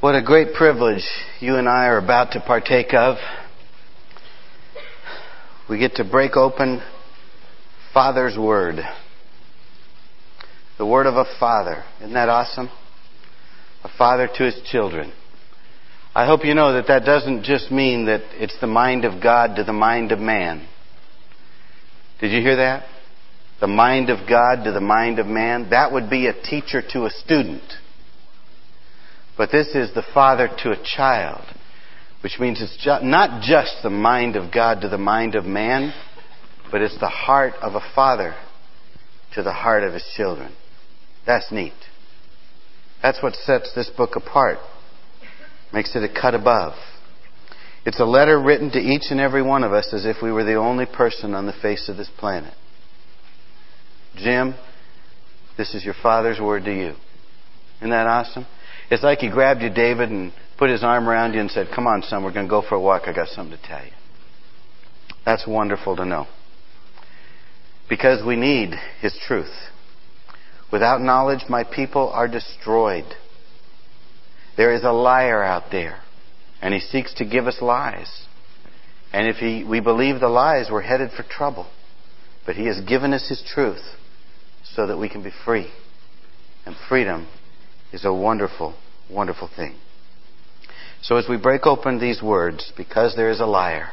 What a great privilege you and I are about to partake of. We get to break open Father's Word. The Word of a Father. Isn't that awesome? A father to his children. I hope you know that that doesn't just mean that it's the mind of God to the mind of man. Did you hear that? The mind of God to the mind of man. That would be a teacher to a student. But this is the father to a child, which means it's ju- not just the mind of God to the mind of man, but it's the heart of a father to the heart of his children. That's neat. That's what sets this book apart, makes it a cut above. It's a letter written to each and every one of us as if we were the only person on the face of this planet. Jim, this is your father's word to you. Isn't that awesome? It's like he grabbed you, David, and put his arm around you and said, Come on, son, we're going to go for a walk. I got something to tell you. That's wonderful to know. Because we need his truth. Without knowledge, my people are destroyed. There is a liar out there, and he seeks to give us lies. And if he, we believe the lies, we're headed for trouble. But he has given us his truth so that we can be free. And freedom is a wonderful, wonderful thing. So as we break open these words, because there is a liar,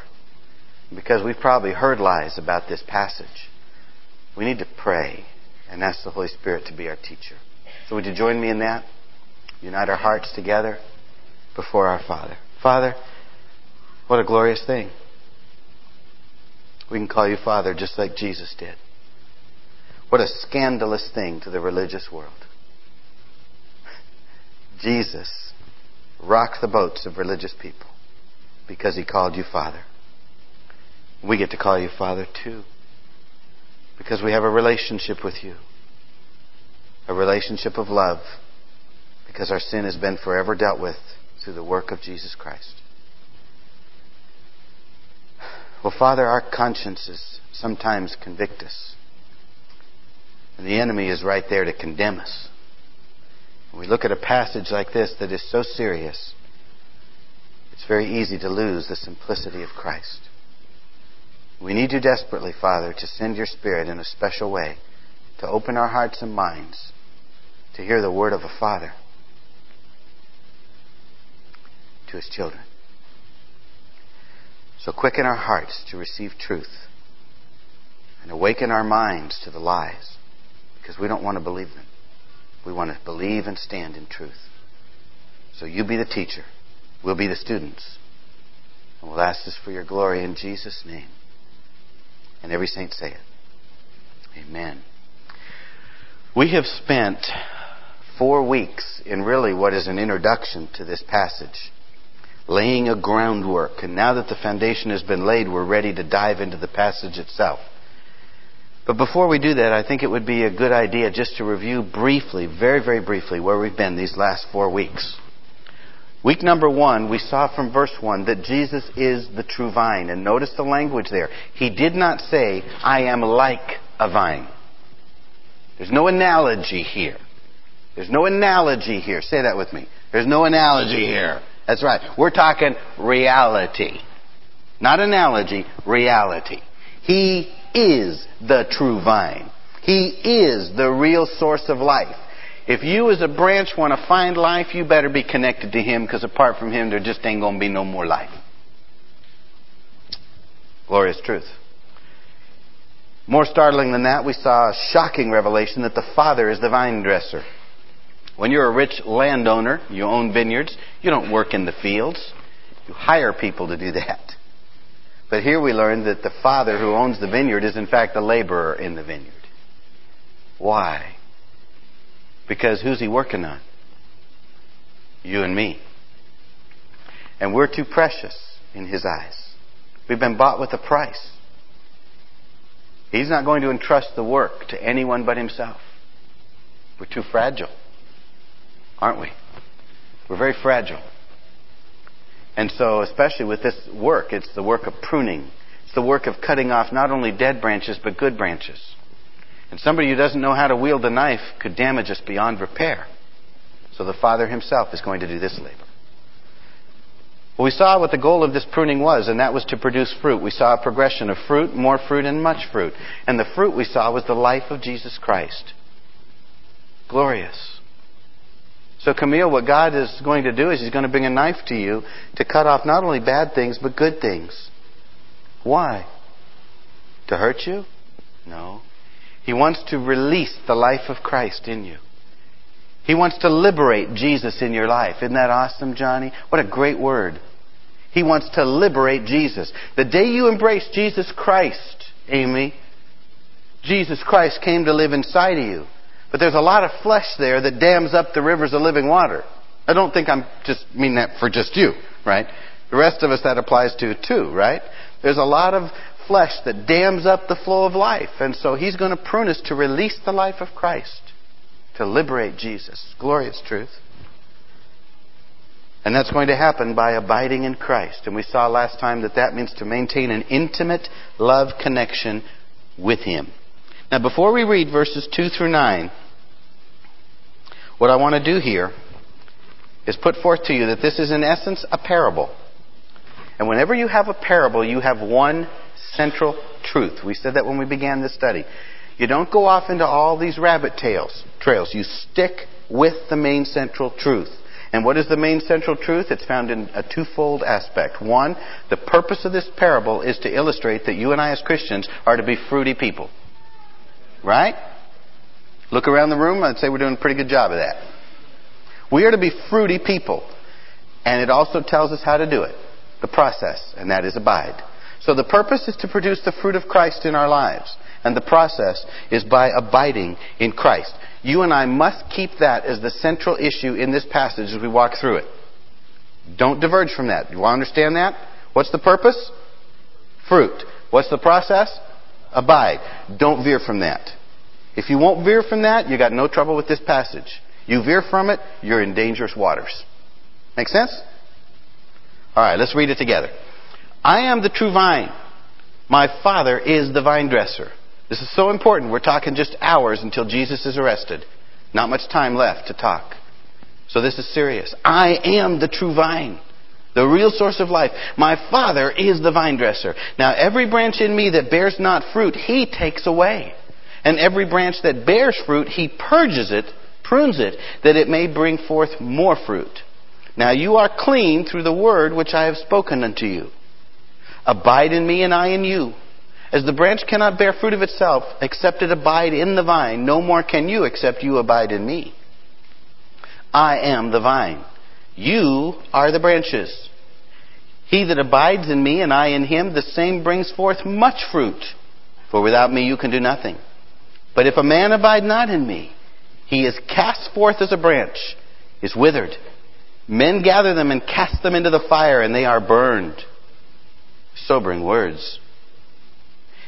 because we've probably heard lies about this passage, we need to pray and ask the Holy Spirit to be our teacher. So would you join me in that? Unite our hearts together before our Father. Father, what a glorious thing. We can call you Father just like Jesus did. What a scandalous thing to the religious world. Jesus rocked the boats of religious people because he called you Father. We get to call you Father too because we have a relationship with you, a relationship of love because our sin has been forever dealt with through the work of Jesus Christ. Well, Father, our consciences sometimes convict us. And the enemy is right there to condemn us. When we look at a passage like this that is so serious, it's very easy to lose the simplicity of Christ. We need you desperately, Father, to send your Spirit in a special way to open our hearts and minds to hear the word of a Father to his children. So quicken our hearts to receive truth and awaken our minds to the lies because we don't want to believe them. We want to believe and stand in truth. So you be the teacher. We'll be the students. And we'll ask this for your glory in Jesus' name. And every saint say it. Amen. We have spent four weeks in really what is an introduction to this passage, laying a groundwork. And now that the foundation has been laid, we're ready to dive into the passage itself. But before we do that, I think it would be a good idea just to review briefly, very, very briefly, where we've been these last four weeks. Week number one, we saw from verse one that Jesus is the true vine. And notice the language there. He did not say, I am like a vine. There's no analogy here. There's no analogy here. Say that with me. There's no analogy here. That's right. We're talking reality. Not analogy, reality. He is the true vine. He is the real source of life. If you as a branch want to find life, you better be connected to Him because apart from Him, there just ain't going to be no more life. Glorious truth. More startling than that, we saw a shocking revelation that the Father is the vine dresser. When you're a rich landowner, you own vineyards, you don't work in the fields. You hire people to do that. But here we learn that the father who owns the vineyard is in fact a laborer in the vineyard. Why? Because who's he working on? You and me. And we're too precious in his eyes. We've been bought with a price. He's not going to entrust the work to anyone but himself. We're too fragile, aren't we? We're very fragile. And so, especially with this work, it's the work of pruning. It's the work of cutting off not only dead branches, but good branches. And somebody who doesn't know how to wield a knife could damage us beyond repair. So the Father himself is going to do this labor. Well, we saw what the goal of this pruning was, and that was to produce fruit. We saw a progression of fruit, more fruit, and much fruit. And the fruit we saw was the life of Jesus Christ. Glorious. So, Camille, what God is going to do is He's going to bring a knife to you to cut off not only bad things, but good things. Why? To hurt you? No. He wants to release the life of Christ in you. He wants to liberate Jesus in your life. Isn't that awesome, Johnny? What a great word. He wants to liberate Jesus. The day you embrace Jesus Christ, Amy, Jesus Christ came to live inside of you. But there's a lot of flesh there that dams up the rivers of living water. I don't think I'm just mean that for just you, right? The rest of us that applies to too, right? There's a lot of flesh that dams up the flow of life. And so he's going to prune us to release the life of Christ to liberate Jesus. Glorious truth. And that's going to happen by abiding in Christ. And we saw last time that that means to maintain an intimate love connection with Him. Now, before we read verses 2 through 9, what I want to do here is put forth to you that this is in essence a parable. And whenever you have a parable, you have one central truth. We said that when we began this study. You don't go off into all these rabbit tails, trails. You stick with the main central truth. And what is the main central truth? It's found in a twofold aspect. One, the purpose of this parable is to illustrate that you and I as Christians are to be fruity people. Right? Look around the room, I'd say we're doing a pretty good job of that. We are to be fruity people. And it also tells us how to do it. The process, and that is abide. So the purpose is to produce the fruit of Christ in our lives. And the process is by abiding in Christ. You and I must keep that as the central issue in this passage as we walk through it. Don't diverge from that. You want to understand that? What's the purpose? Fruit. What's the process? Abide. Don't veer from that. If you won't veer from that, you got no trouble with this passage. You veer from it, you're in dangerous waters. Make sense? All right, let's read it together. I am the true vine. My Father is the vine dresser. This is so important. We're talking just hours until Jesus is arrested. Not much time left to talk. So this is serious. I am the true vine, the real source of life. My Father is the vine dresser. Now, every branch in me that bears not fruit, He takes away. And every branch that bears fruit, He purges it, prunes it, that it may bring forth more fruit. Now, you are clean through the word which I have spoken unto you. Abide in me, and I in you. As the branch cannot bear fruit of itself except it abide in the vine, no more can you except you abide in me. I am the vine. You are the branches. He that abides in me and I in him, the same brings forth much fruit. For without me you can do nothing. But if a man abide not in me, he is cast forth as a branch, is withered. Men gather them and cast them into the fire, and they are burned. Sobering words.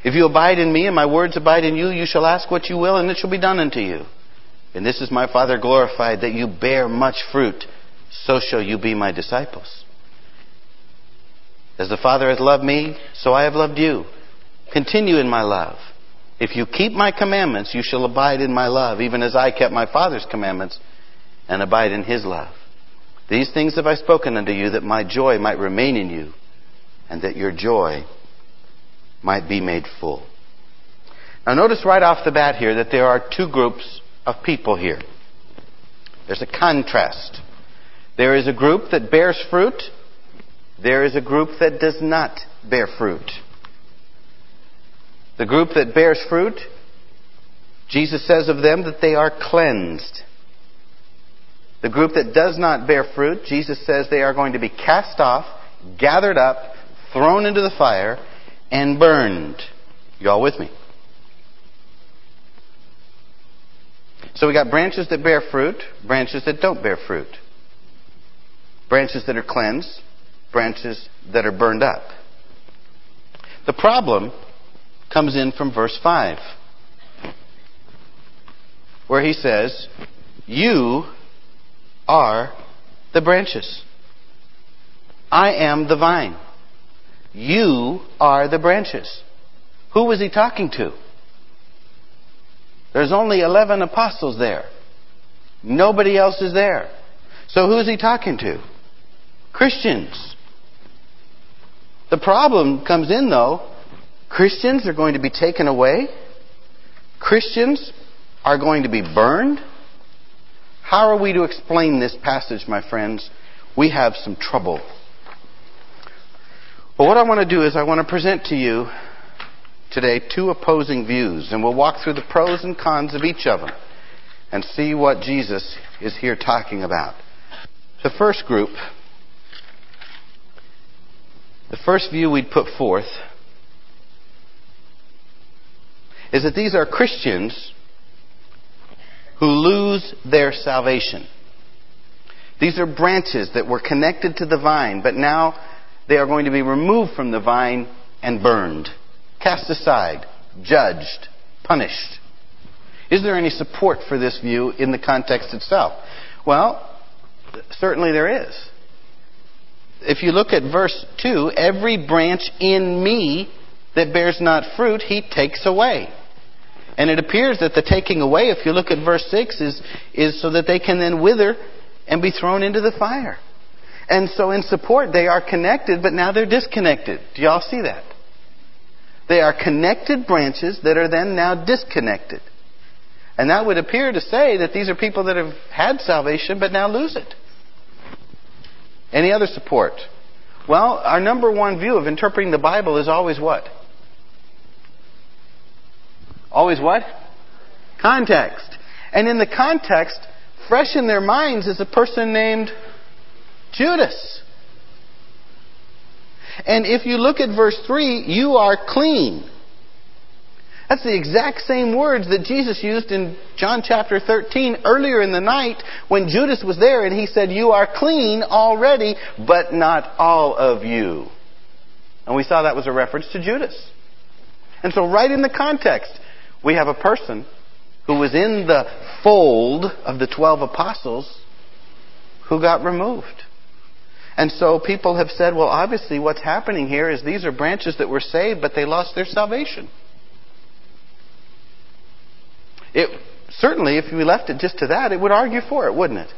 If you abide in me and my words abide in you, you shall ask what you will and it shall be done unto you. And this is my Father glorified, that you bear much fruit. So shall you be my disciples. As the Father hath loved me, so I have loved you. Continue in my love. If you keep my commandments, you shall abide in my love, even as I kept my Father's commandments and abide in his love. These things have I spoken unto you, that my joy might remain in you, and that your joy might be made full. Now, notice right off the bat here that there are two groups of people here. There's a contrast. There is a group that bears fruit, there is a group that does not bear fruit. The group that bears fruit, Jesus says of them that they are cleansed. The group that does not bear fruit, Jesus says they are going to be cast off, gathered up, thrown into the fire, and burned. You all with me? So we got branches that bear fruit, branches that don't bear fruit. Branches that are cleansed, branches that are burned up. The problem comes in from verse 5, where he says, You are the branches. I am the vine. You are the branches. Who was he talking to? There's only 11 apostles there. Nobody else is there. So who's he talking to? Christians. The problem comes in, though. Christians are going to be taken away. Christians are going to be burned. How are we to explain this passage, my friends? We have some trouble. Well, what I want to do is I want to present to you today two opposing views, and we'll walk through the pros and cons of each of them and see what Jesus is here talking about. The first group, the first view we'd put forth is that these are Christians who lose their salvation. These are branches that were connected to the vine, but now they are going to be removed from the vine and burned, cast aside, judged, punished. Is there any support for this view in the context itself? Well, certainly there is. If you look at verse 2, every branch in me that bears not fruit, he takes away. And it appears that the taking away, if you look at verse 6, is, is so that they can then wither and be thrown into the fire. And so in support, they are connected, but now they're disconnected. Do y'all see that? They are connected branches that are then now disconnected. And that would appear to say that these are people that have had salvation but now lose it. Any other support? Well, our number one view of interpreting the Bible is always what? Always what? Context. And in the context, fresh in their minds is a person named Judas. And if you look at verse 3, you are clean. That's the exact same words that Jesus used in John chapter 13 earlier in the night when Judas was there and he said, You are clean already, but not all of you. And we saw that was a reference to Judas. And so, right in the context, we have a person who was in the fold of the 12 apostles who got removed. And so people have said, well, obviously what's happening here is these are branches that were saved, but they lost their salvation. It, certainly, if we left it just to that, it would argue for it, wouldn't it?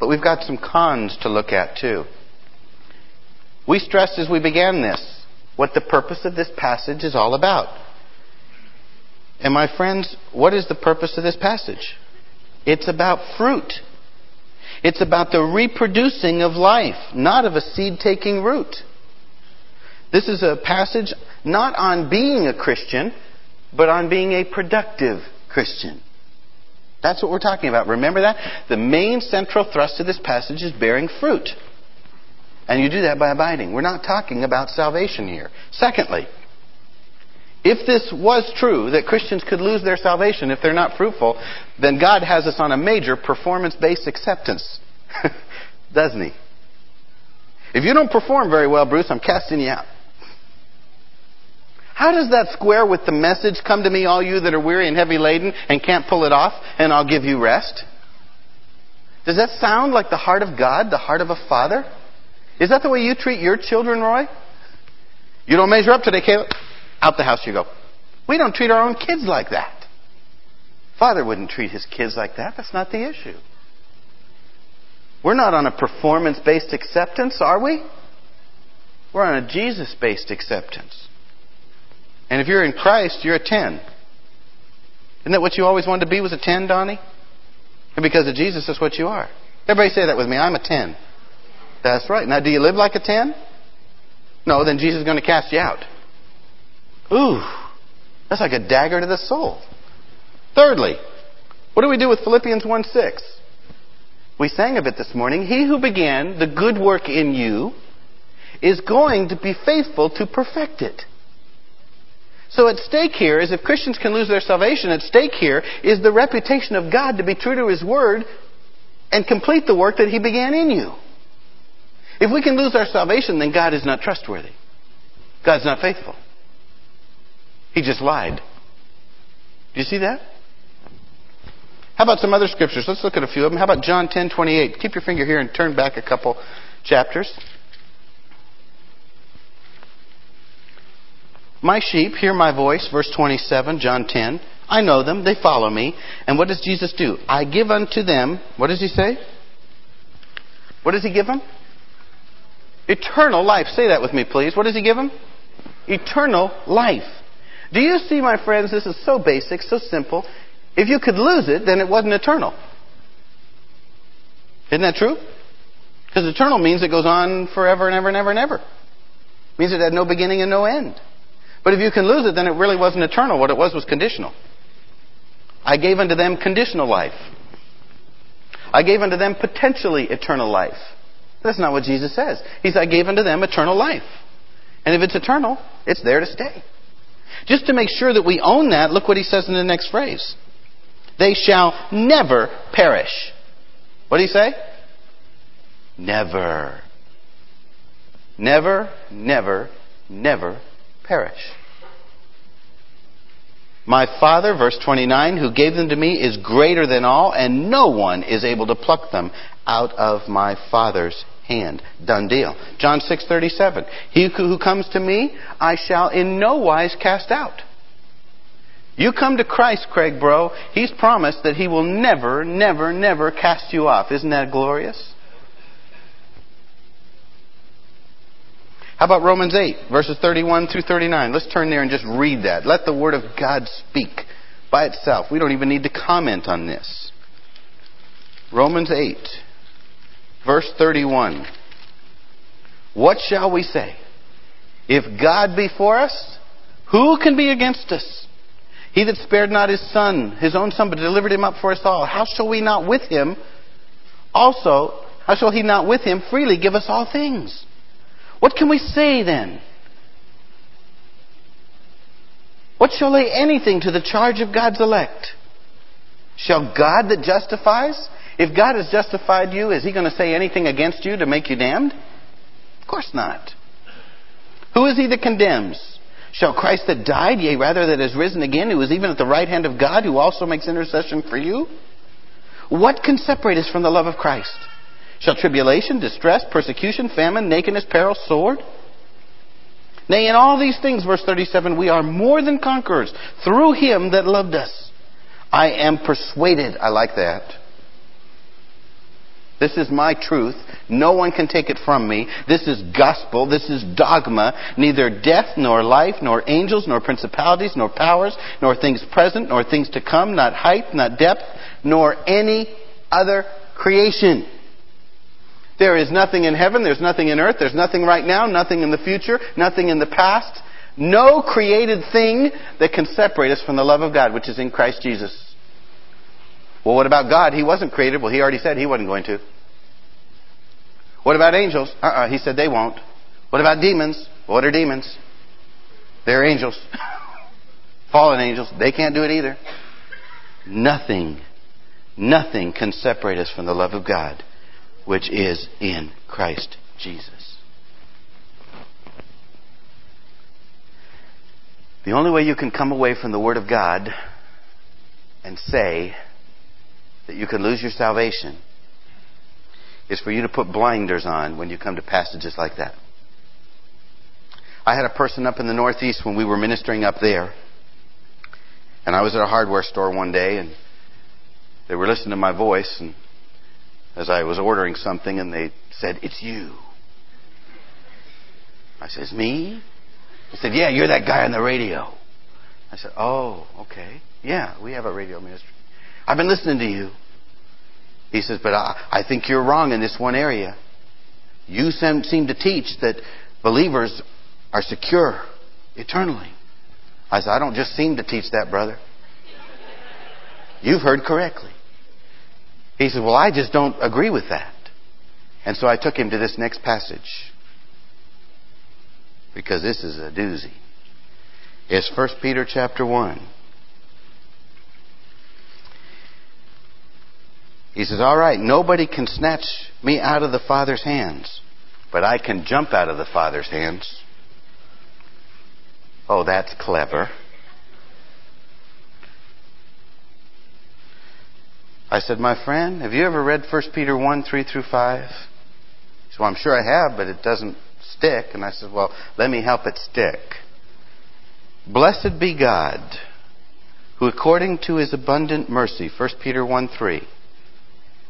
But we've got some cons to look at, too. We stressed as we began this what the purpose of this passage is all about. And my friends, what is the purpose of this passage? It's about fruit. It's about the reproducing of life, not of a seed taking root. This is a passage not on being a Christian, but on being a productive Christian. That's what we're talking about. Remember that? The main central thrust of this passage is bearing fruit. And you do that by abiding. We're not talking about salvation here. Secondly, if this was true, that Christians could lose their salvation if they're not fruitful, then God has us on a major performance based acceptance. Doesn't He? If you don't perform very well, Bruce, I'm casting you out. How does that square with the message, come to me all you that are weary and heavy laden and can't pull it off, and I'll give you rest? Does that sound like the heart of God, the heart of a father? Is that the way you treat your children, Roy? You don't measure up today, Caleb. Out the house you go. We don't treat our own kids like that. Father wouldn't treat his kids like that. That's not the issue. We're not on a performance based acceptance, are we? We're on a Jesus based acceptance. And if you're in Christ, you're a 10. Isn't that what you always wanted to be was a 10, Donnie? And because of Jesus, that's what you are. Everybody say that with me. I'm a 10. That's right. Now, do you live like a 10? No, then Jesus is going to cast you out. Ooh, that's like a dagger to the soul. Thirdly, what do we do with Philippians 1 6? We sang of it this morning. He who began the good work in you is going to be faithful to perfect it. So at stake here is if Christians can lose their salvation, at stake here is the reputation of God to be true to His Word and complete the work that He began in you. If we can lose our salvation, then God is not trustworthy. God's not faithful. He just lied. Do you see that? How about some other scriptures? Let's look at a few of them. How about John 10 28? Keep your finger here and turn back a couple chapters. My sheep hear my voice, verse 27, John 10. I know them, they follow me. And what does Jesus do? I give unto them, what does he say? What does he give them? Eternal life. Say that with me, please. What does he give them? Eternal life. Do you see, my friends, this is so basic, so simple. If you could lose it, then it wasn't eternal. Isn't that true? Because eternal means it goes on forever and ever and ever and ever. It means it had no beginning and no end. But if you can lose it, then it really wasn't eternal. What it was was conditional. I gave unto them conditional life. I gave unto them potentially eternal life. That's not what Jesus says. He said, I gave unto them eternal life. And if it's eternal, it's there to stay. Just to make sure that we own that, look what he says in the next phrase. They shall never perish. What do he say? Never. Never, never, never perish. My Father, verse 29, who gave them to me is greater than all, and no one is able to pluck them out of my Father's hand. Done deal. John 6:37. He who comes to me, I shall in no wise cast out. You come to Christ, Craig Bro, he's promised that he will never, never, never cast you off. Isn't that glorious? How about Romans 8, verses 31 through 39? Let's turn there and just read that. Let the Word of God speak by itself. We don't even need to comment on this. Romans 8, verse 31. What shall we say? If God be for us, who can be against us? He that spared not his son, his own son, but delivered him up for us all, how shall we not with him also, how shall he not with him freely give us all things? What can we say then? What shall lay anything to the charge of God's elect? Shall God that justifies? If God has justified you, is He going to say anything against you to make you damned? Of course not. Who is He that condemns? Shall Christ that died, yea, rather that is risen again, who is even at the right hand of God, who also makes intercession for you? What can separate us from the love of Christ? Shall tribulation, distress, persecution, famine, nakedness, peril, sword? Nay, in all these things, verse 37, we are more than conquerors through him that loved us. I am persuaded. I like that. This is my truth. No one can take it from me. This is gospel. This is dogma. Neither death, nor life, nor angels, nor principalities, nor powers, nor things present, nor things to come, not height, not depth, nor any other creation there is nothing in heaven, there's nothing in earth, there's nothing right now, nothing in the future, nothing in the past. No created thing that can separate us from the love of God, which is in Christ Jesus. Well, what about God? He wasn't created. Well, he already said he wasn't going to. What about angels? Uh-uh, he said they won't. What about demons? What are demons? They're angels. Fallen angels. They can't do it either. Nothing, nothing can separate us from the love of God which is in Christ Jesus. The only way you can come away from the Word of God and say that you can lose your salvation is for you to put blinders on when you come to passages like that. I had a person up in the Northeast when we were ministering up there, and I was at a hardware store one day, and they were listening to my voice, and as I was ordering something and they said, It's you. I says, Me? He said, Yeah, you're that guy on the radio. I said, Oh, okay. Yeah, we have a radio ministry. I've been listening to you. He says, But I, I think you're wrong in this one area. You seem to teach that believers are secure eternally. I said, I don't just seem to teach that, brother. You've heard correctly. He said, Well, I just don't agree with that. And so I took him to this next passage. Because this is a doozy. It's 1 Peter chapter 1. He says, All right, nobody can snatch me out of the Father's hands, but I can jump out of the Father's hands. Oh, that's clever. I said, My friend, have you ever read 1 Peter 1 3 through 5? He said, Well, I'm sure I have, but it doesn't stick. And I said, Well, let me help it stick. Blessed be God, who according to his abundant mercy, 1 Peter 1 3,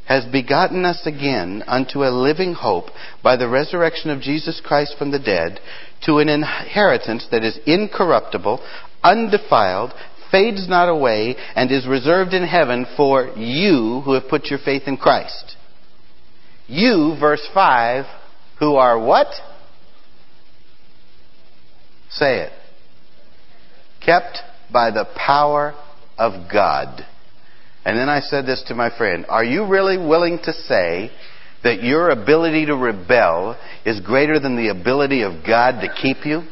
has begotten us again unto a living hope by the resurrection of Jesus Christ from the dead, to an inheritance that is incorruptible, undefiled, fades not away, and is reserved in heaven for you who have put your faith in Christ. You, verse 5, who are what? Say it. Kept by the power of God. And then I said this to my friend Are you really willing to say that your ability to rebel is greater than the ability of God to keep you?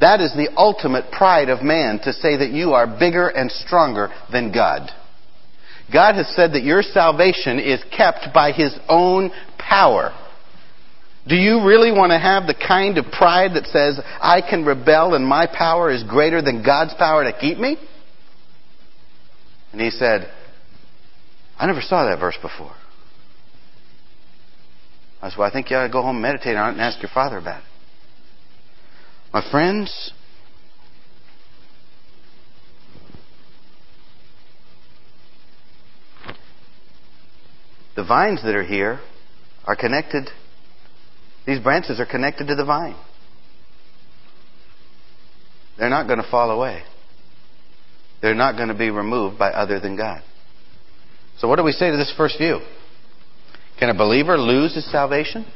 That is the ultimate pride of man to say that you are bigger and stronger than God. God has said that your salvation is kept by His own power. Do you really want to have the kind of pride that says, I can rebel and my power is greater than God's power to keep me? And he said, I never saw that verse before. I said, Well, I think you ought to go home and meditate on it and ask your father about it. My friends, the vines that are here are connected, these branches are connected to the vine. They're not going to fall away. They're not going to be removed by other than God. So, what do we say to this first view? Can a believer lose his salvation?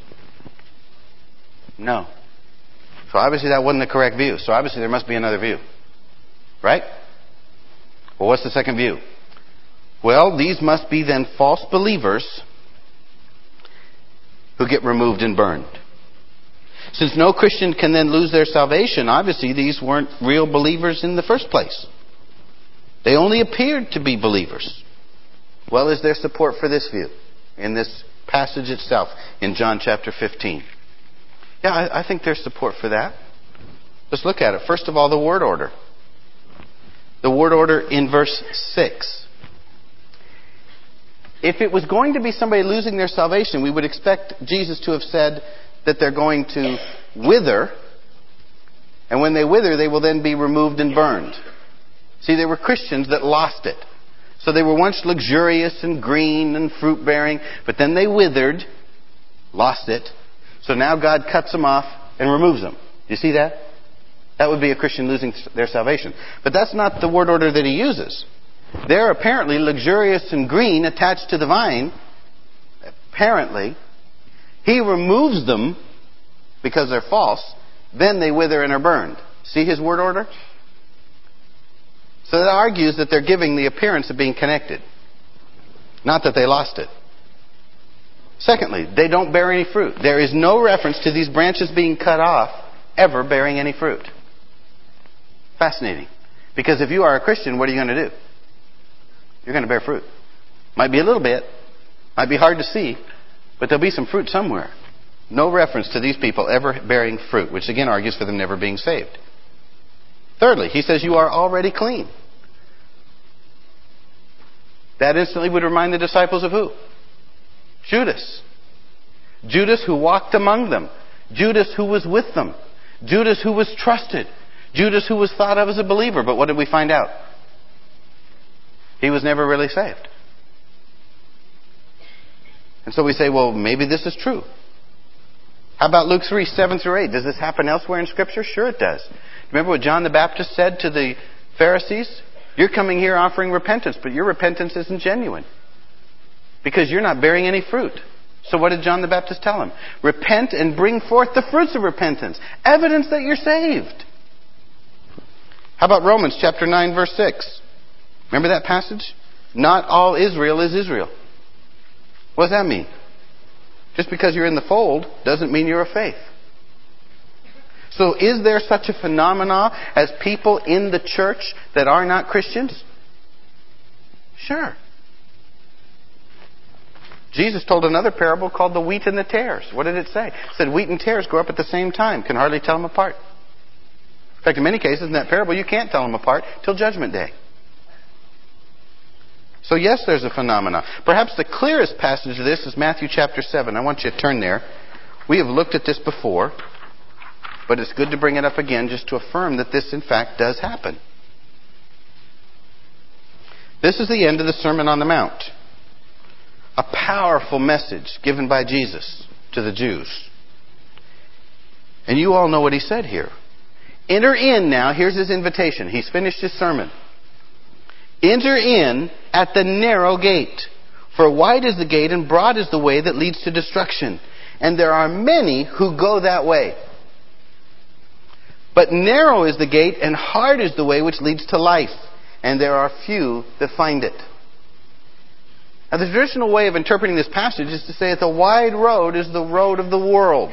No. So, obviously, that wasn't the correct view. So, obviously, there must be another view. Right? Well, what's the second view? Well, these must be then false believers who get removed and burned. Since no Christian can then lose their salvation, obviously these weren't real believers in the first place. They only appeared to be believers. Well, is there support for this view in this passage itself in John chapter 15? Yeah, I, I think there's support for that. Let's look at it. First of all, the word order. The word order in verse 6. If it was going to be somebody losing their salvation, we would expect Jesus to have said that they're going to wither, and when they wither, they will then be removed and burned. See, they were Christians that lost it. So they were once luxurious and green and fruit bearing, but then they withered, lost it. So now God cuts them off and removes them. Do you see that? That would be a Christian losing their salvation. But that's not the word order that he uses. They're apparently luxurious and green attached to the vine. Apparently. He removes them because they're false. Then they wither and are burned. See his word order? So that argues that they're giving the appearance of being connected, not that they lost it. Secondly, they don't bear any fruit. There is no reference to these branches being cut off ever bearing any fruit. Fascinating. Because if you are a Christian, what are you going to do? You're going to bear fruit. Might be a little bit, might be hard to see, but there'll be some fruit somewhere. No reference to these people ever bearing fruit, which again argues for them never being saved. Thirdly, he says, You are already clean. That instantly would remind the disciples of who? Judas. Judas who walked among them. Judas who was with them. Judas who was trusted. Judas who was thought of as a believer. But what did we find out? He was never really saved. And so we say, well, maybe this is true. How about Luke 3, 7 through 8? Does this happen elsewhere in Scripture? Sure it does. Remember what John the Baptist said to the Pharisees? You're coming here offering repentance, but your repentance isn't genuine. Because you're not bearing any fruit. So what did John the Baptist tell him? Repent and bring forth the fruits of repentance. Evidence that you're saved. How about Romans chapter 9 verse 6? Remember that passage? Not all Israel is Israel. What does that mean? Just because you're in the fold doesn't mean you're a faith. So is there such a phenomena as people in the church that are not Christians? Sure. Jesus told another parable called the wheat and the tares. What did it say? It said wheat and tares grow up at the same time, can hardly tell them apart. In fact, in many cases in that parable, you can't tell them apart till judgment day. So yes, there's a phenomena. Perhaps the clearest passage of this is Matthew chapter 7. I want you to turn there. We have looked at this before. But it's good to bring it up again just to affirm that this, in fact, does happen. This is the end of the Sermon on the Mount. a powerful message given by Jesus to the Jews. And you all know what he said here. Enter in now. Here's his invitation. He's finished his sermon. Enter in at the narrow gate. For wide is the gate and broad is the way that leads to destruction. And there are many who go that way. But narrow is the gate and hard is the way which leads to life. And there are few that find it. Now, the traditional way of interpreting this passage is to say that the wide road is the road of the world.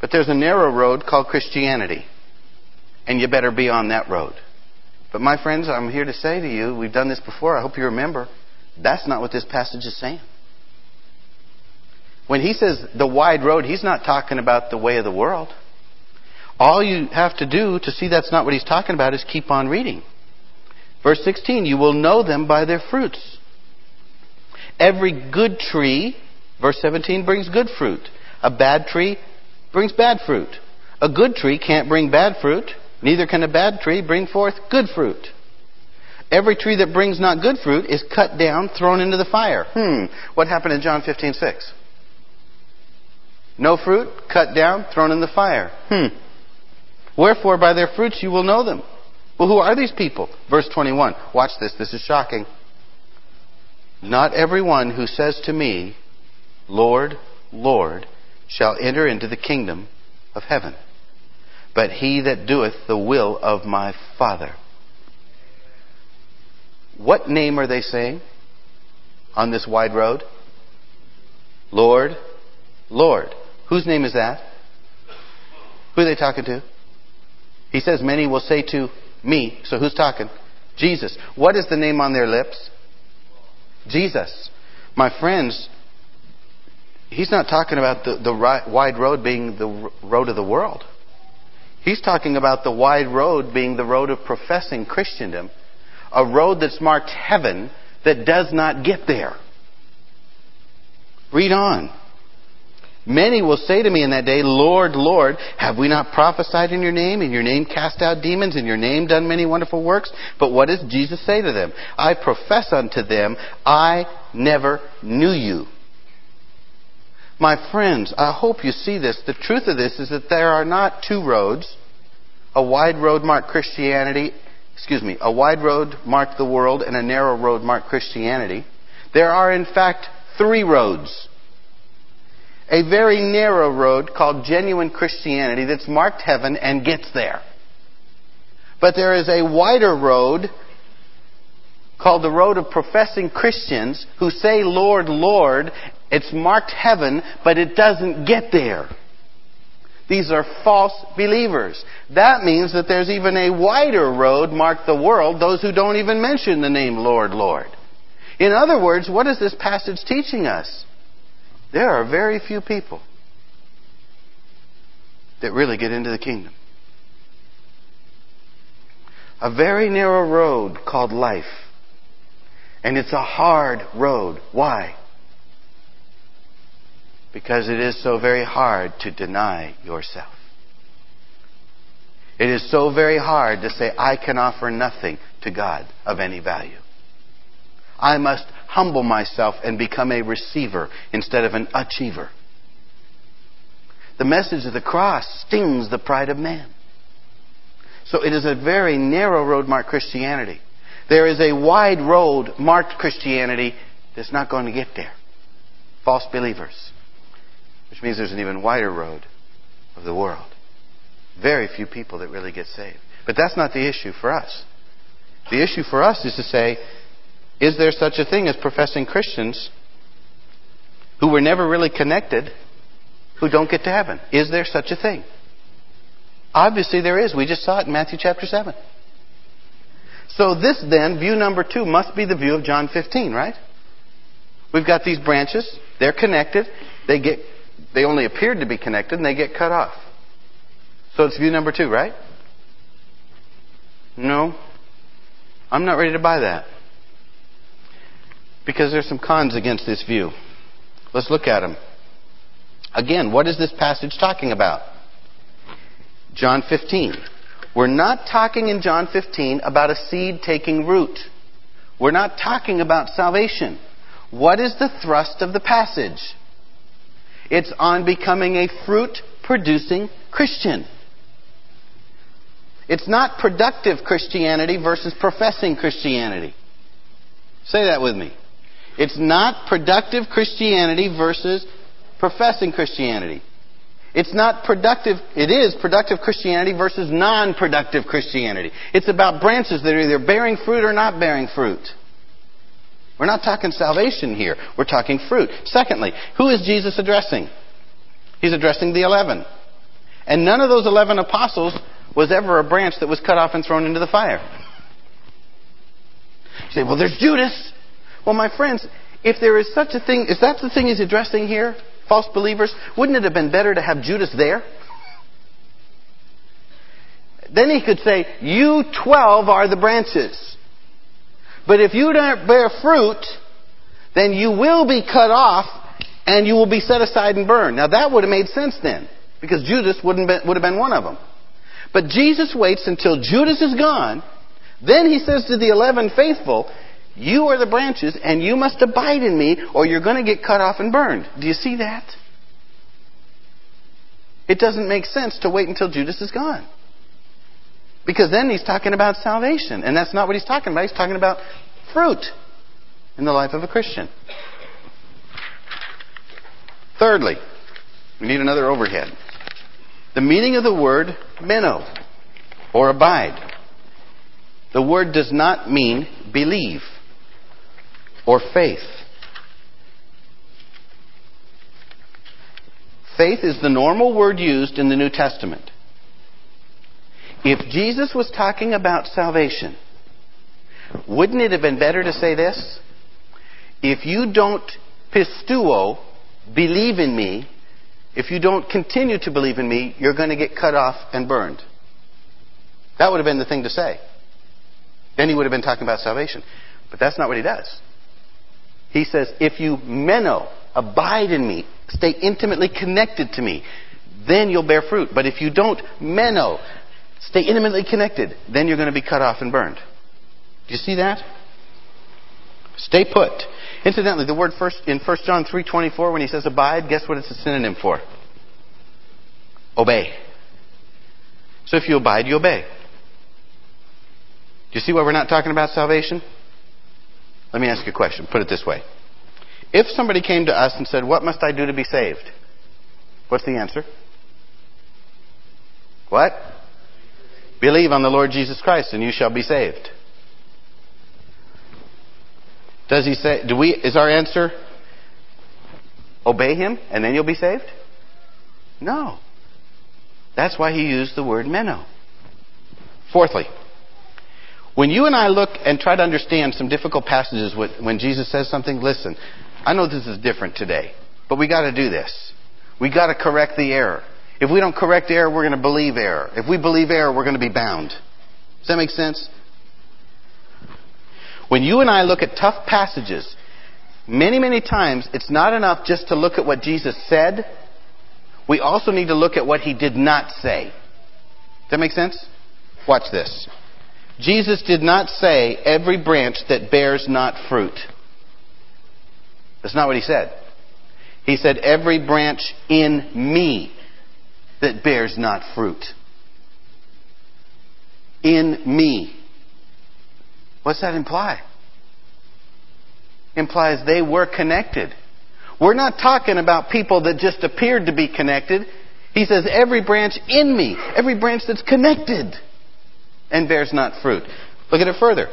But there's a narrow road called Christianity. And you better be on that road. But my friends, I'm here to say to you, we've done this before, I hope you remember, that's not what this passage is saying. When he says the wide road, he's not talking about the way of the world. All you have to do to see that's not what he's talking about is keep on reading. Verse 16, you will know them by their fruits. Every good tree, verse 17, brings good fruit. A bad tree brings bad fruit. A good tree can't bring bad fruit, neither can a bad tree bring forth good fruit. Every tree that brings not good fruit is cut down, thrown into the fire. Hmm, what happened in John 15:6? No fruit, cut down, thrown in the fire. Hmm. Wherefore by their fruits you will know them. Well, who are these people? Verse 21. Watch this, this is shocking. Not everyone who says to me, Lord, Lord, shall enter into the kingdom of heaven, but he that doeth the will of my Father. What name are they saying on this wide road? Lord, Lord. Whose name is that? Who are they talking to? He says, Many will say to me. So who's talking? Jesus. What is the name on their lips? Jesus. My friends, he's not talking about the, the wide road being the road of the world. He's talking about the wide road being the road of professing Christendom, a road that's marked heaven that does not get there. Read on. Many will say to me in that day, Lord, Lord, have we not prophesied in your name, in your name cast out demons, in your name done many wonderful works? But what does Jesus say to them? I profess unto them, I never knew you. My friends, I hope you see this. The truth of this is that there are not two roads. A wide road marked Christianity, excuse me, a wide road marked the world and a narrow road marked Christianity. There are in fact three roads a very narrow road called genuine Christianity that's marked heaven and gets there. But there is a wider road called the road of professing Christians who say, Lord, Lord. It's marked heaven, but it doesn't get there. These are false believers. That means that there's even a wider road marked the world, those who don't even mention the name Lord, Lord. In other words, what is this passage teaching us? There are very few people that really get into the kingdom. A very narrow road called life. And it's a hard road. Why? Because it is so very hard to deny yourself. It is so very hard to say, I can offer nothing to God of any value. I must humble myself and become a receiver instead of an achiever. The message of the cross stings the pride of man. So it is a very narrow road marked Christianity. There is a wide road marked Christianity that's not going to get there. False believers. Which means there's an even wider road of the world. Very few people that really get saved. But that's not the issue for us. The issue for us is to say, is there such a thing as professing Christians who were never really connected who don't get to heaven? Is there such a thing? Obviously there is. We just saw it in Matthew chapter 7. So this then, view number two, must be the view of John 15, right? We've got these branches. They're connected. They get, they only appeared to be connected and they get cut off. So it's view number two, right? No. I'm not ready to buy that because there's some cons against this view. Let's look at them. Again, what is this passage talking about? John 15. We're not talking in John 15 about a seed taking root. We're not talking about salvation. what is the thrust of the passage? It's on becoming a fruit producing Christian. It's not productive Christianity versus professing Christianity. Say that with me. It's not productive Christianity versus professing Christianity. It's not productive, it is productive Christianity versus non productive Christianity. It's about branches that are either bearing fruit or not bearing fruit. We're not talking salvation here. We're talking fruit. Secondly, who is Jesus addressing? He's addressing the eleven. And none of those eleven apostles was ever a branch that was cut off and thrown into the fire. You say, well, there's Judas. Well, my friends, if there is such a thing, is that the thing he's addressing here? False believers? Wouldn't it have been better to have Judas there? Then he could say, You twelve are the branches. But if you don't bear fruit, then you will be cut off and you will be set aside and burned. Now that would have made sense then, because Judas wouldn't be, would have been one of them. But Jesus waits until Judas is gone. Then he says to the eleven faithful, You are the branches, and you must abide in me, or you're going to get cut off and burned. Do you see that? It doesn't make sense to wait until Judas is gone. Because then he's talking about salvation. And that's not what he's talking about. He's talking about fruit in the life of a Christian. Thirdly, we need another overhead. The meaning of the word meno, or abide. The word does not mean believe or faith. Faith is the normal word used in the New Testament. If Jesus was talking about salvation, wouldn't it have been better to say this? If you don't pisteuo, believe in me, if you don't continue to believe in me, you're going to get cut off and burned. That would have been the thing to say. Then he would have been talking about salvation. But that's not what he does. He says, if you meno, abide in me, stay intimately connected to me, then you'll bear fruit. But if you don't meno, Stay intimately connected. Then you're going to be cut off and burned. Do you see that? Stay put. Incidentally, the word first in 1 John 3:24 when he says abide, guess what it's a synonym for? Obey. So if you abide, you obey. Do you see why we're not talking about salvation? Let me ask you a question. Put it this way. If somebody came to us and said, What must I do to be saved? What's the answer? What? Believe on the Lord Jesus Christ and you shall be saved. Does he say, do we, is our answer, obey him and then you'll be saved? No. That's why he used the word meno. Fourthly, when you and I look and try to understand some difficult passages when Jesus says something, listen, I know this is different today, but we got to do this. We got to correct the error. If we don't correct error, we're going to believe error. If we believe error, we're going to be bound. Does that make sense? When you and I look at tough passages, many, many times it's not enough just to look at what Jesus said. We also need to look at what he did not say. Does that make sense? Watch this. Jesus did not say, every branch that bears not fruit. That's not what he said. He said, every branch in me that bears not fruit. In me. What's that imply? Implies they were connected. We're not talking about people that just appeared to be connected. He says, every branch in me, every branch that's connected and bears not fruit. Look at it further.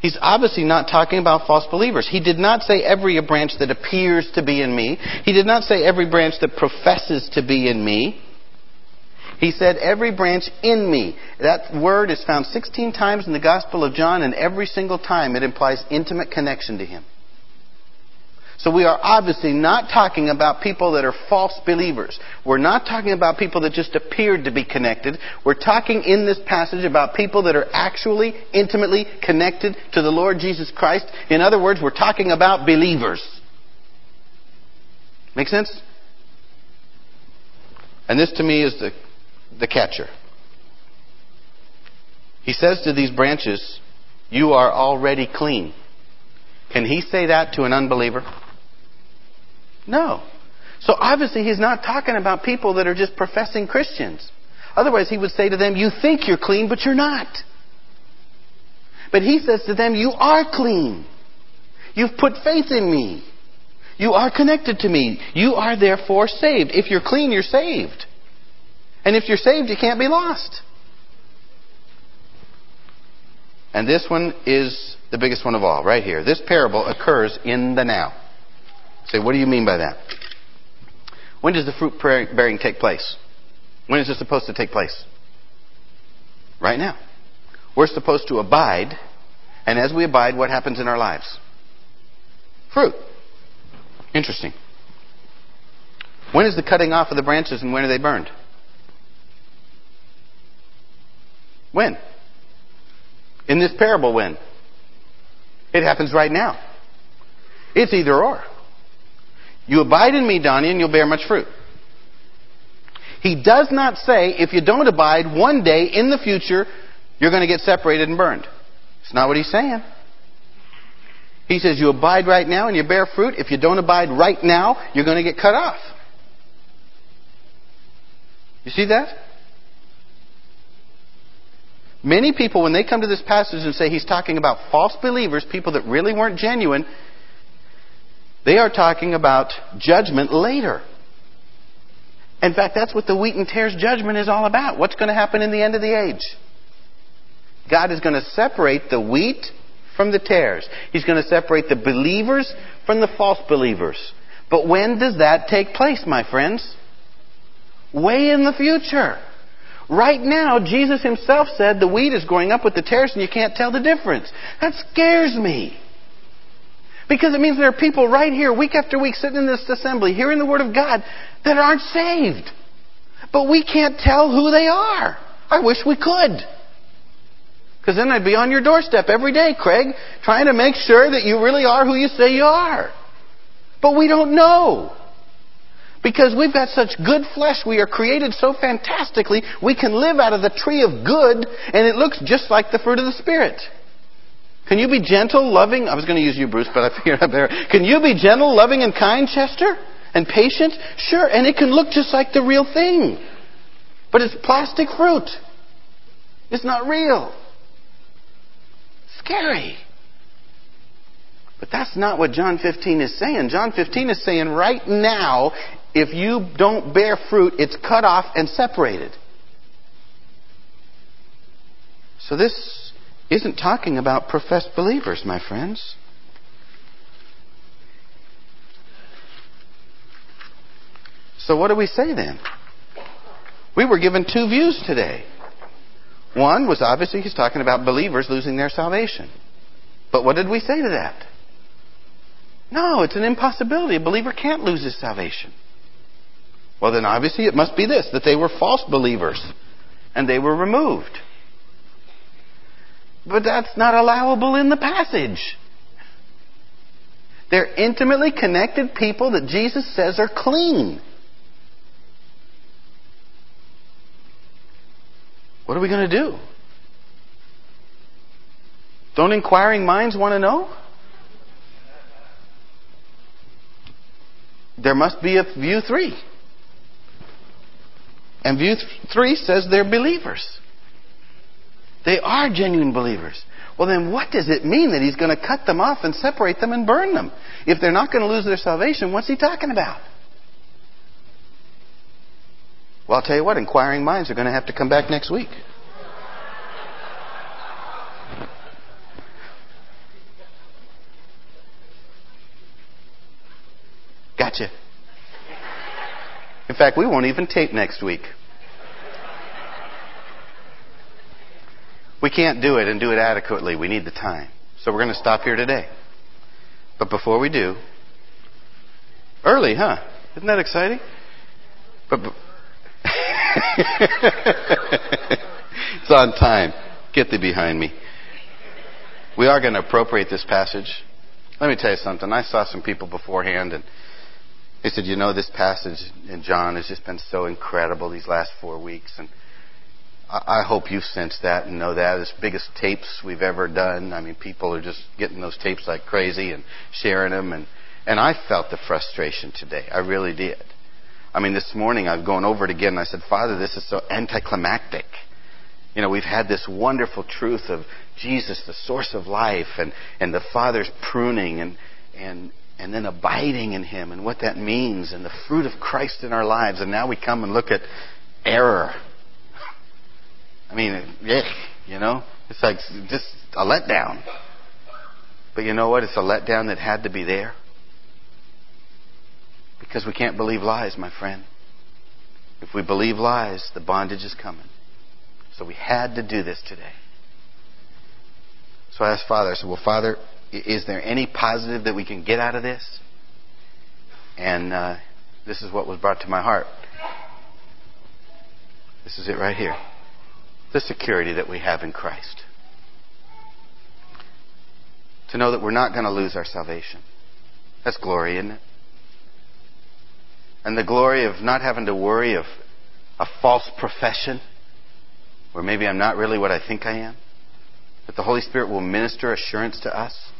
He's obviously not talking about false believers. He did not say every branch that appears to be in me. He did not say every branch that professes to be in me. He said every branch in me. That word is found 16 times in the Gospel of John, and every single time it implies intimate connection to Him. So we are obviously not talking about people that are false believers. We're not talking about people that just appeared to be connected. We're talking in this passage about people that are actually intimately connected to the Lord Jesus Christ. In other words, we're talking about believers. Make sense? And this to me is the, the catcher. He says to these branches, You are already clean. Can he say that to an unbeliever? No. So obviously he's not talking about people that are just professing Christians. Otherwise he would say to them, you think you're clean, but you're not. But he says to them, you are clean. You've put faith in me. You are connected to me. You are therefore saved. If you're clean, you're saved. And if you're saved, you can't be lost. And this one is the biggest one of all, right here. This parable occurs in the now. Say, what do you mean by that? When does the fruit bearing take place? When is it supposed to take place? Right now. We're supposed to abide, and as we abide, what happens in our lives? Fruit. Interesting. When is the cutting off of the branches and when are they burned? When? In this parable, when? It happens right now. It's either or. You abide in me, Donnie, and you'll bear much fruit. He does not say if you don't abide, one day in the future, you're going to get separated and burned. It's not what he's saying. He says you abide right now and you bear fruit. If you don't abide right now, you're going to get cut off. You see that? Many people, when they come to this passage and say he's talking about false believers, people that really weren't genuine, they are talking about judgment later. In fact, that's what the wheat and tares judgment is all about. What's going to happen in the end of the age? God is going to separate the wheat from the tares. He's going to separate the believers from the false believers. But when does that take place, my friends? Way in the future. Right now, Jesus himself said the wheat is growing up with the tares and you can't tell the difference. That scares me. Because it means there are people right here, week after week, sitting in this assembly, hearing the Word of God, that aren't saved. But we can't tell who they are. I wish we could. Because then I'd be on your doorstep every day, Craig, trying to make sure that you really are who you say you are. But we don't know. Because we've got such good flesh, we are created so fantastically, we can live out of the tree of good, and it looks just like the fruit of the Spirit. Can you be gentle, loving? I was going to use you, Bruce, but I figured out better. Can you be gentle, loving, and kind, Chester? And patient? Sure, and it can look just like the real thing. But it's plastic fruit. It's not real. Scary. But that's not what John 15 is saying. John 15 is saying right now, if you don't bear fruit, it's cut off and separated. So this isn't talking about professed believers, my friends. So, what do we say then? We were given two views today. One was obviously he's talking about believers losing their salvation. But what did we say to that? No, it's an impossibility. A believer can't lose his salvation. Well, then obviously it must be this that they were false believers and they were removed. But that's not allowable in the passage. They're intimately connected people that Jesus says are clean. What are we going to do? Don't inquiring minds want to know? There must be a view three. And view th- three says they're believers. They are genuine believers. Well, then what does it mean that he's going to cut them off and separate them and burn them? If they're not going to lose their salvation, what's he talking about? Well, I'll tell you what, inquiring minds are going to have to come back next week. Gotcha. In fact, we won't even tape next week. We can't do it and do it adequately. We need the time. So we're going to stop here today. But before we do, early, huh? Isn't that exciting? But, it's on time. Get thee behind me. We are going to appropriate this passage. Let me tell you something. I saw some people beforehand and they said, you know, this passage in John has just been so incredible these last four weeks. And I hope you sense that and know that. It's biggest tapes we've ever done. I mean, people are just getting those tapes like crazy and sharing them. And, and I felt the frustration today. I really did. I mean, this morning I've gone over it again and I said, Father, this is so anticlimactic. You know, we've had this wonderful truth of Jesus, the source of life, and, and the Father's pruning and, and, and then abiding in Him and what that means and the fruit of Christ in our lives. And now we come and look at error I mean, yeah, you know, it's like just a letdown. But you know what? It's a letdown that had to be there. Because we can't believe lies, my friend. If we believe lies, the bondage is coming. So we had to do this today. So I asked Father, I said, Well, Father, is there any positive that we can get out of this? And uh, this is what was brought to my heart. This is it right here the security that we have in Christ. To know that we're not going to lose our salvation. That's glory, isn't it? And the glory of not having to worry of a false profession, where maybe I'm not really what I think I am. That the Holy Spirit will minister assurance to us.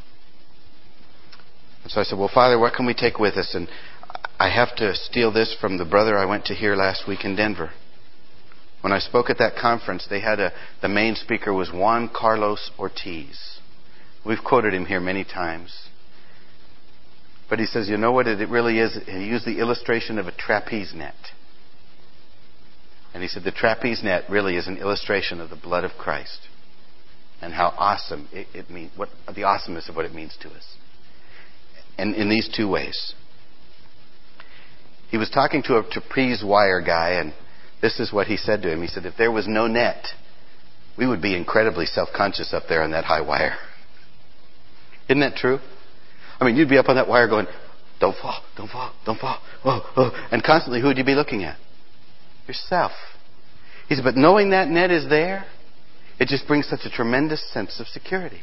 And so I said, Well, Father, what can we take with us? And I have to steal this from the brother I went to hear last week in Denver. When I spoke at that conference, they had a, the main speaker was Juan Carlos Ortiz. We've quoted him here many times. But he says, you know what it really is? He used the illustration of a trapeze net. And he said, the trapeze net really is an illustration of the blood of Christ and how awesome it, it means, what the awesomeness of what it means to us. And in these two ways. He was talking to a trapeze wire guy, and this is what he said to him. He said, If there was no net, we would be incredibly self conscious up there on that high wire. Isn't that true? I mean, you'd be up on that wire going, Don't fall, don't fall, don't fall. Whoa, whoa. And constantly, who would you be looking at? Yourself. He said, But knowing that net is there, it just brings such a tremendous sense of security.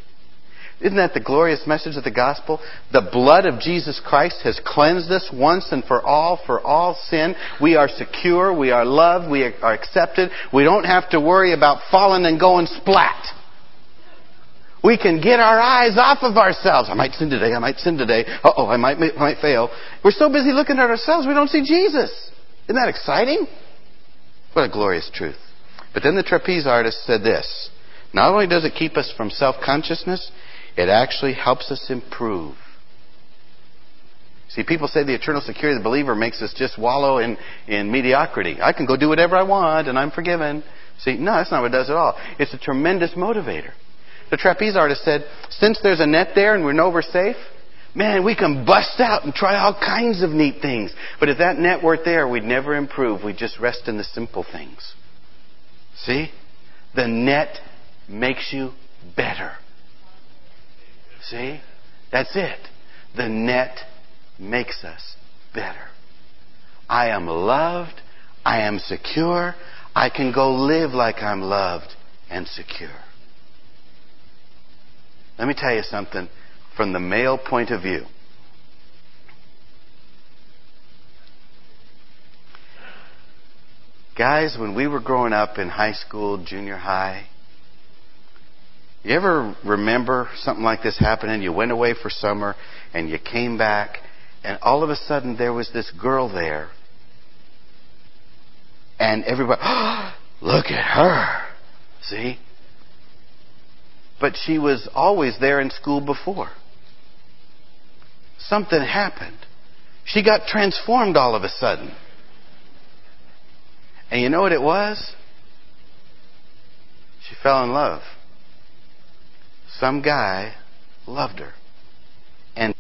Isn't that the glorious message of the gospel? The blood of Jesus Christ has cleansed us once and for all for all sin. We are secure. We are loved. We are accepted. We don't have to worry about falling and going splat. We can get our eyes off of ourselves. I might sin today. I might sin today. oh, I might, I might fail. We're so busy looking at ourselves, we don't see Jesus. Isn't that exciting? What a glorious truth. But then the trapeze artist said this. Not only does it keep us from self-consciousness, it actually helps us improve. See, people say the eternal security of the believer makes us just wallow in, in mediocrity. I can go do whatever I want and I'm forgiven. See, no, that's not what it does at all. It's a tremendous motivator. The trapeze artist said, since there's a net there and we're safe, man, we can bust out and try all kinds of neat things. But if that net weren't there, we'd never improve. We'd just rest in the simple things. See? The net makes you better. See? That's it. The net makes us better. I am loved. I am secure. I can go live like I'm loved and secure. Let me tell you something from the male point of view. Guys, when we were growing up in high school, junior high, you ever remember something like this happening? You went away for summer and you came back, and all of a sudden there was this girl there. And everybody, oh, look at her. See? But she was always there in school before. Something happened. She got transformed all of a sudden. And you know what it was? She fell in love some guy loved her. And